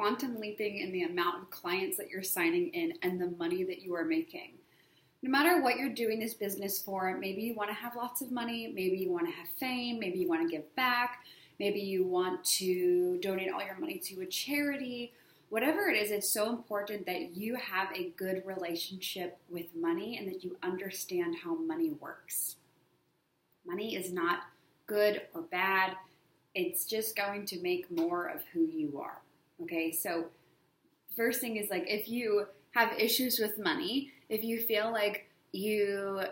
quantum leaping in the amount of clients that you're signing in and the money that you are making. No matter what you're doing this business for, maybe you want to have lots of money, maybe you want to have fame, maybe you want to give back, maybe you want to donate all your money to a charity. Whatever it is, it's so important that you have a good relationship with money and that you understand how money works. Money is not good or bad, it's just going to make more of who you are. Okay, so first thing is like if you have issues with money, if you feel like you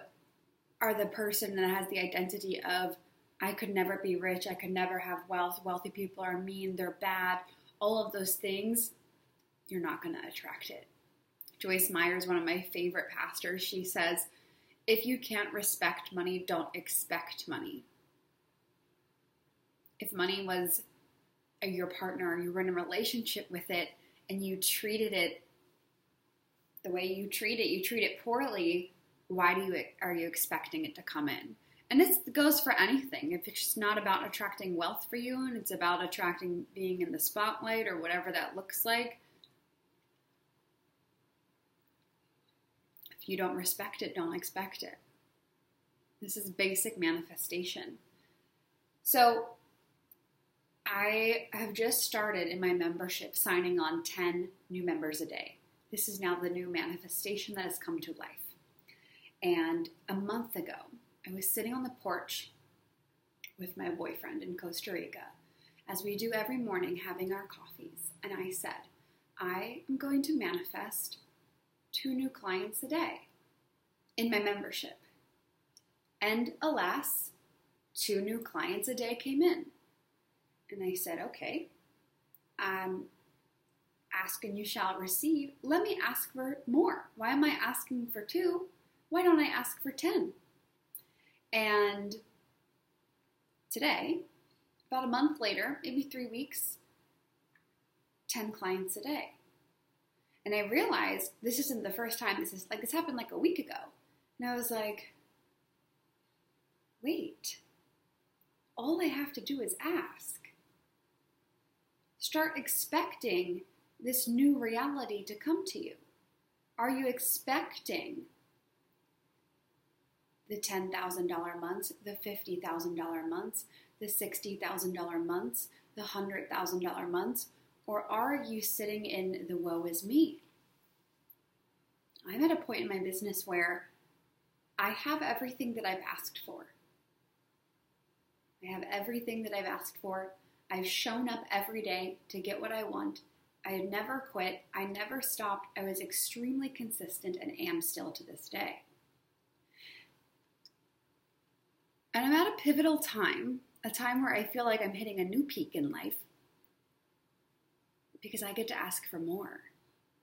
are the person that has the identity of I could never be rich, I could never have wealth, wealthy people are mean, they're bad, all of those things, you're not going to attract it. Joyce Meyer is one of my favorite pastors. She says, if you can't respect money, don't expect money. If money was your partner, you were in a relationship with it, and you treated it the way you treat it, you treat it poorly, why do you are you expecting it to come in? And this goes for anything. If it's not about attracting wealth for you and it's about attracting being in the spotlight or whatever that looks like, if you don't respect it, don't expect it. This is basic manifestation. So, I have just started in my membership signing on 10 new members a day. This is now the new manifestation that has come to life. And a month ago, I was sitting on the porch with my boyfriend in Costa Rica, as we do every morning, having our coffees. And I said, I am going to manifest two new clients a day in my membership. And alas, two new clients a day came in. And I said, okay, um, ask and you shall receive. Let me ask for more. Why am I asking for two? Why don't I ask for 10? And today, about a month later, maybe three weeks, 10 clients a day. And I realized this isn't the first time this is like this happened like a week ago. And I was like, wait, all I have to do is ask. Start expecting this new reality to come to you. Are you expecting the $10,000 months, the $50,000 months, the $60,000 months, the $100,000 months? Or are you sitting in the woe is me? I'm at a point in my business where I have everything that I've asked for. I have everything that I've asked for. I've shown up every day to get what I want. I never quit. I never stopped. I was extremely consistent and am still to this day. And I'm at a pivotal time, a time where I feel like I'm hitting a new peak in life because I get to ask for more.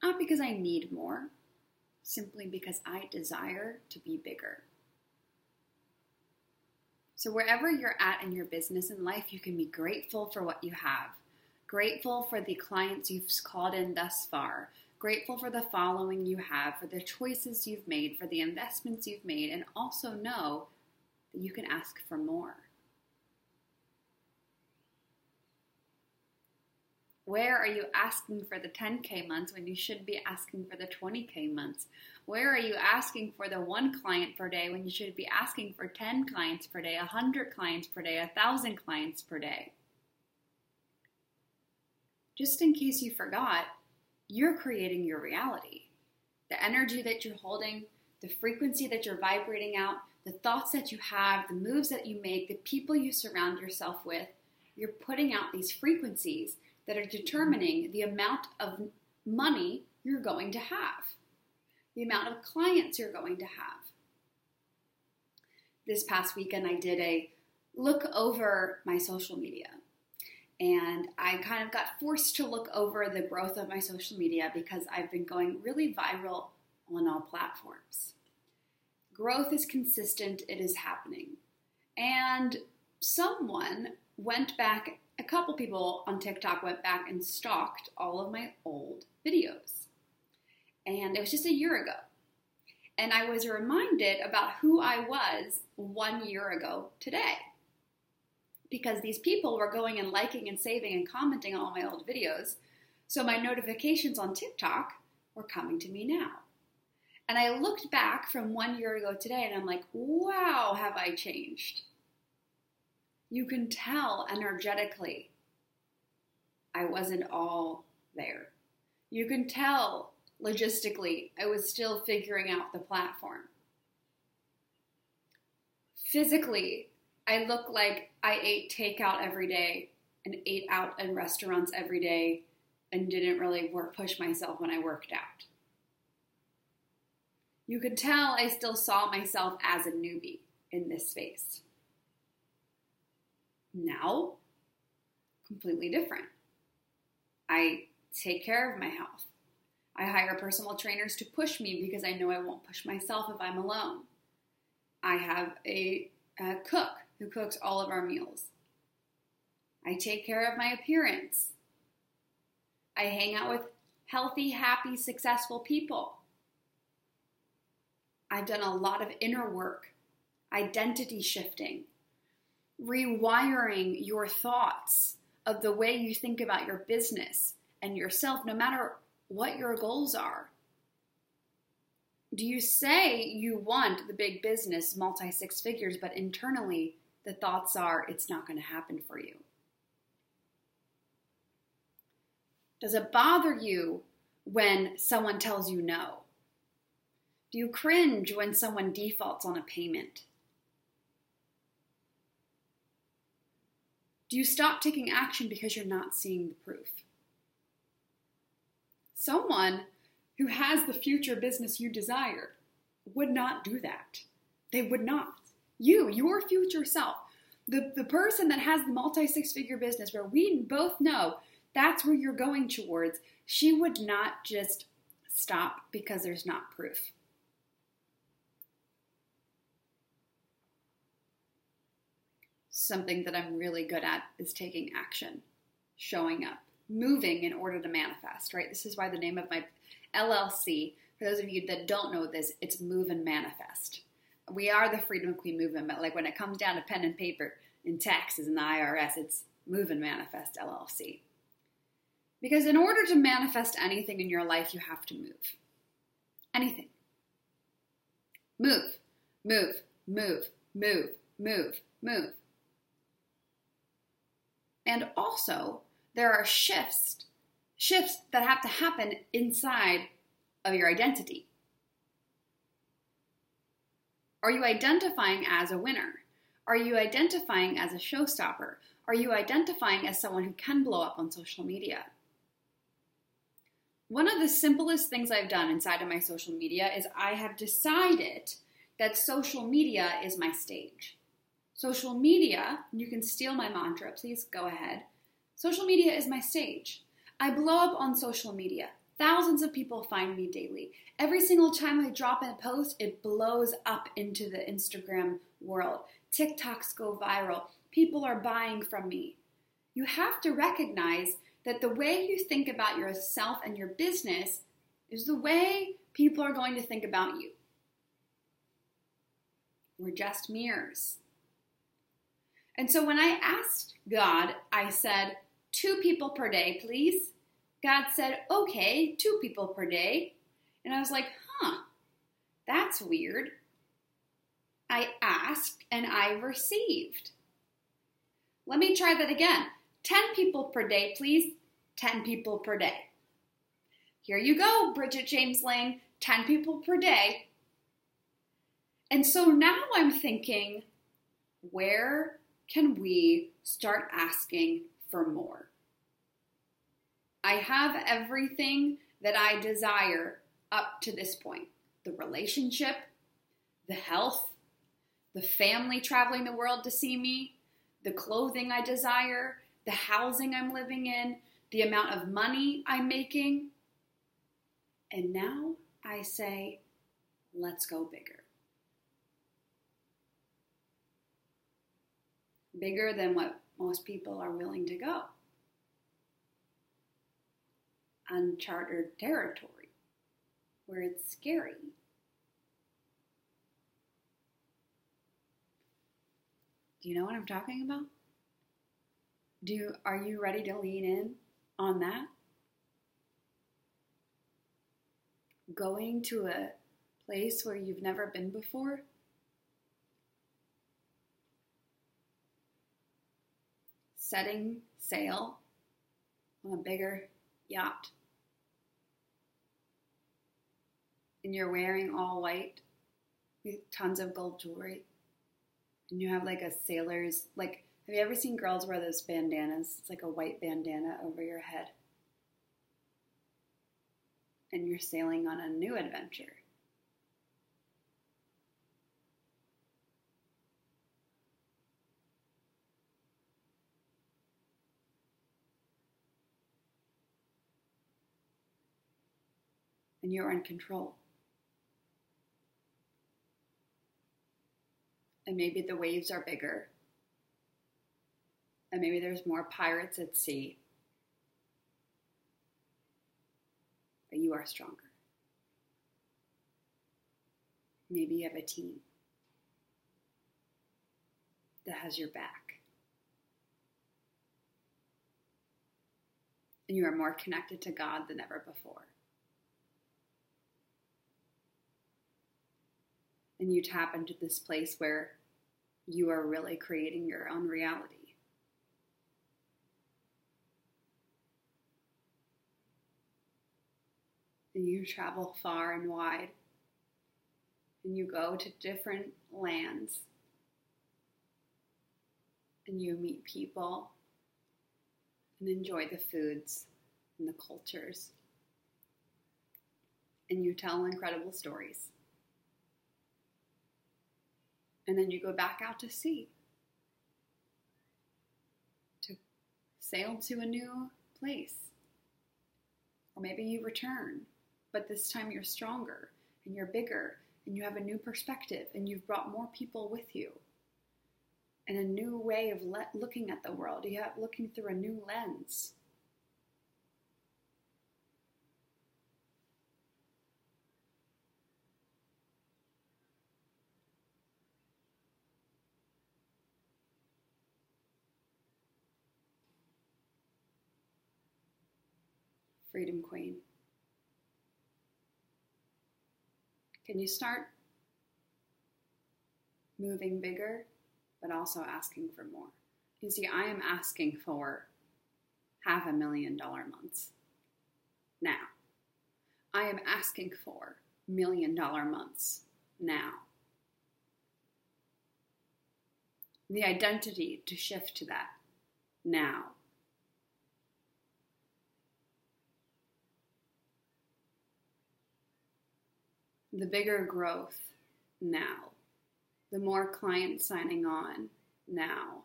Not because I need more, simply because I desire to be bigger. So, wherever you're at in your business and life, you can be grateful for what you have, grateful for the clients you've called in thus far, grateful for the following you have, for the choices you've made, for the investments you've made, and also know that you can ask for more. Where are you asking for the 10K months when you should be asking for the 20K months? Where are you asking for the one client per day when you should be asking for 10 clients per day, 100 clients per day, 1,000 clients per day? Just in case you forgot, you're creating your reality. The energy that you're holding, the frequency that you're vibrating out, the thoughts that you have, the moves that you make, the people you surround yourself with, you're putting out these frequencies that are determining the amount of money you're going to have, the amount of clients you're going to have. This past weekend, I did a look over my social media. And I kind of got forced to look over the growth of my social media because I've been going really viral on all platforms. Growth is consistent, it is happening. And someone went back a couple people on TikTok went back and stalked all of my old videos. And it was just a year ago. And I was reminded about who I was one year ago today. Because these people were going and liking and saving and commenting on all my old videos, So my notifications on TikTok were coming to me now. And I looked back from one year ago today and I'm like, wow, have I changed? You can tell energetically I wasn't all there. You can tell logistically I was still figuring out the platform. Physically, I look like I ate takeout every day and ate out in restaurants every day and didn't really work, push myself when I worked out. You could tell I still saw myself as a newbie in this space. Now, completely different. I take care of my health. I hire personal trainers to push me because I know I won't push myself if I'm alone. I have a, a cook who cooks all of our meals. I take care of my appearance. I hang out with healthy, happy, successful people. I've done a lot of inner work, identity shifting, rewiring your thoughts of the way you think about your business and yourself, no matter what your goals are. Do you say you want the big business, multi six figures, but internally the thoughts are it's not going to happen for you? Does it bother you when someone tells you no? Do you cringe when someone defaults on a payment? Do you stop taking action because you're not seeing the proof? Someone who has the future business you desire would not do that. They would not. You, your future self, the, the person that has the multi six figure business where we both know that's where you're going towards, she would not just stop because there's not proof. Something that I'm really good at is taking action, showing up, moving in order to manifest, right? This is why the name of my LLC, for those of you that don't know this, it's Move and Manifest. We are the Freedom Queen movement, but like when it comes down to pen and paper and taxes and the IRS, it's Move and Manifest LLC. Because in order to manifest anything in your life, you have to move. Anything. Move, move, move, move, move, move. And also, there are shifts, shifts that have to happen inside of your identity. Are you identifying as a winner? Are you identifying as a showstopper? Are you identifying as someone who can blow up on social media? One of the simplest things I've done inside of my social media is I have decided that social media is my stage. Social media, you can steal my mantra, please go ahead. Social media is my stage. I blow up on social media. Thousands of people find me daily. Every single time I drop a post, it blows up into the Instagram world. TikToks go viral. People are buying from me. You have to recognize that the way you think about yourself and your business is the way people are going to think about you. We're just mirrors. And so when I asked God, I said, two people per day, please. God said, okay, two people per day. And I was like, huh, that's weird. I asked and I received. Let me try that again. 10 people per day, please. 10 people per day. Here you go, Bridget James Lang, 10 people per day. And so now I'm thinking, where can we start asking for more. I have everything that I desire up to this point the relationship, the health, the family traveling the world to see me, the clothing I desire, the housing I'm living in, the amount of money I'm making. And now I say, let's go bigger. bigger than what most people are willing to go. Uncharted territory where it's scary. Do you know what I'm talking about? Do are you ready to lean in on that? Going to a place where you've never been before? Setting sail on a bigger yacht. And you're wearing all white with tons of gold jewelry. And you have like a sailor's, like, have you ever seen girls wear those bandanas? It's like a white bandana over your head. And you're sailing on a new adventure. And you're in control. And maybe the waves are bigger. And maybe there's more pirates at sea. But you are stronger. Maybe you have a team that has your back. And you are more connected to God than ever before. And you tap into this place where you are really creating your own reality. And you travel far and wide, and you go to different lands, and you meet people and enjoy the foods and the cultures, and you tell incredible stories and then you go back out to sea to sail to a new place. Or maybe you return, but this time you're stronger and you're bigger and you have a new perspective and you've brought more people with you and a new way of le- looking at the world. You have looking through a new lens. Freedom Queen. Can you start moving bigger, but also asking for more? You see, I am asking for half a million dollar months now. I am asking for million dollar months now. The identity to shift to that now. The bigger growth now, the more clients signing on now,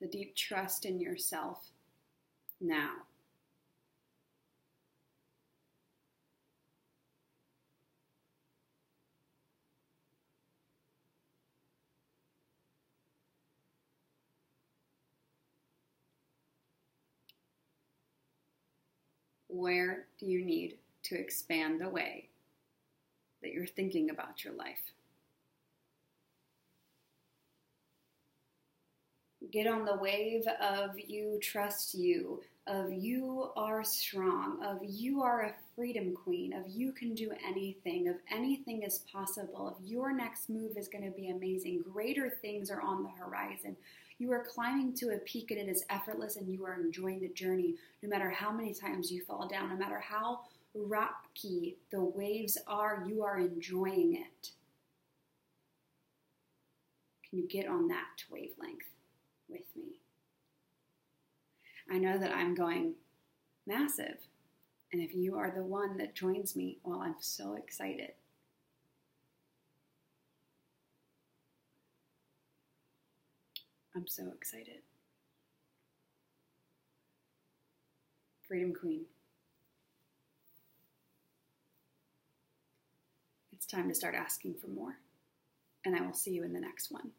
the deep trust in yourself now. Where do you need to expand the way that you're thinking about your life. Get on the wave of you trust you, of you are strong, of you are a freedom queen, of you can do anything, of anything is possible, of your next move is going to be amazing. Greater things are on the horizon. You are climbing to a peak and it is effortless and you are enjoying the journey no matter how many times you fall down, no matter how rocky the waves are, you are enjoying it. Can you get on that wavelength with me? I know that I'm going massive. And if you are the one that joins me, well, I'm so excited. I'm so excited. Freedom Queen. Time to start asking for more. And I will see you in the next one.